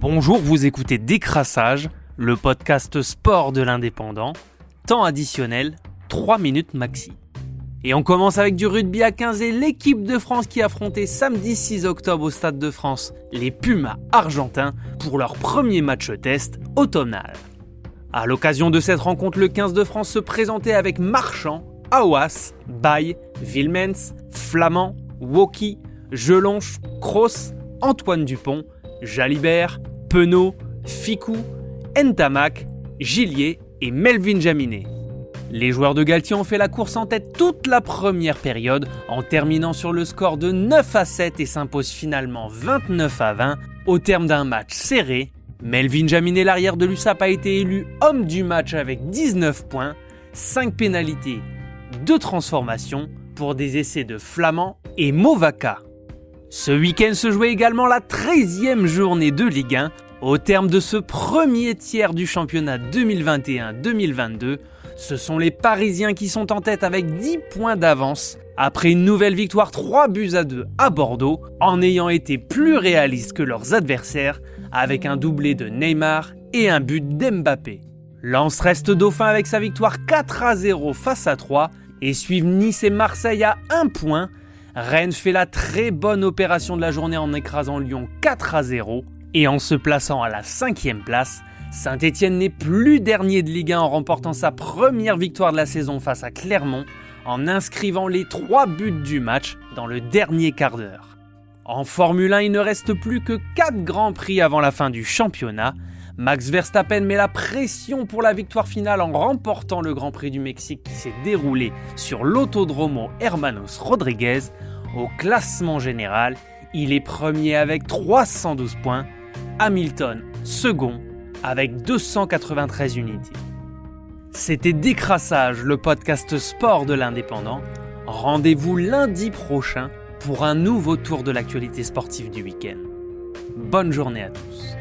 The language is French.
Bonjour, vous écoutez Décrassage, le podcast sport de l'indépendant. Temps additionnel, 3 minutes maxi. Et on commence avec du rugby à 15 et l'équipe de France qui affrontait samedi 6 octobre au Stade de France les Pumas argentins pour leur premier match test automnal. À l'occasion de cette rencontre, le 15 de France se présentait avec Marchand, Awas, Baye, Villemens, Flamand, Woki, Gelonche, Cross, Antoine Dupont, Jalibert, Penaud, Ficou, Ntamak, Gillier et Melvin Jaminet. Les joueurs de Galtier ont fait la course en tête toute la première période en terminant sur le score de 9 à 7 et s'imposent finalement 29 à 20 au terme d'un match serré. Melvin Jaminet, l'arrière de l'USAP, a été élu homme du match avec 19 points, 5 pénalités, 2 transformations pour des essais de Flamand et Movaka. Ce week-end se jouait également la 13e journée de Ligue 1. Au terme de ce premier tiers du championnat 2021-2022, ce sont les Parisiens qui sont en tête avec 10 points d'avance après une nouvelle victoire 3 buts à 2 à Bordeaux en ayant été plus réalistes que leurs adversaires avec un doublé de Neymar et un but d'Mbappé. Lens reste dauphin avec sa victoire 4 à 0 face à 3 et suivent Nice et Marseille à 1 point Rennes fait la très bonne opération de la journée en écrasant Lyon 4 à 0 et en se plaçant à la cinquième place. Saint-Etienne n'est plus dernier de Ligue 1 en remportant sa première victoire de la saison face à Clermont en inscrivant les trois buts du match dans le dernier quart d'heure. En Formule 1, il ne reste plus que 4 grands prix avant la fin du championnat. Max Verstappen met la pression pour la victoire finale en remportant le Grand Prix du Mexique qui s'est déroulé sur l'autodromo Hermanos Rodriguez. Au classement général, il est premier avec 312 points, Hamilton second avec 293 unités. C'était Décrassage, le podcast sport de l'indépendant. Rendez-vous lundi prochain pour un nouveau tour de l'actualité sportive du week-end. Bonne journée à tous.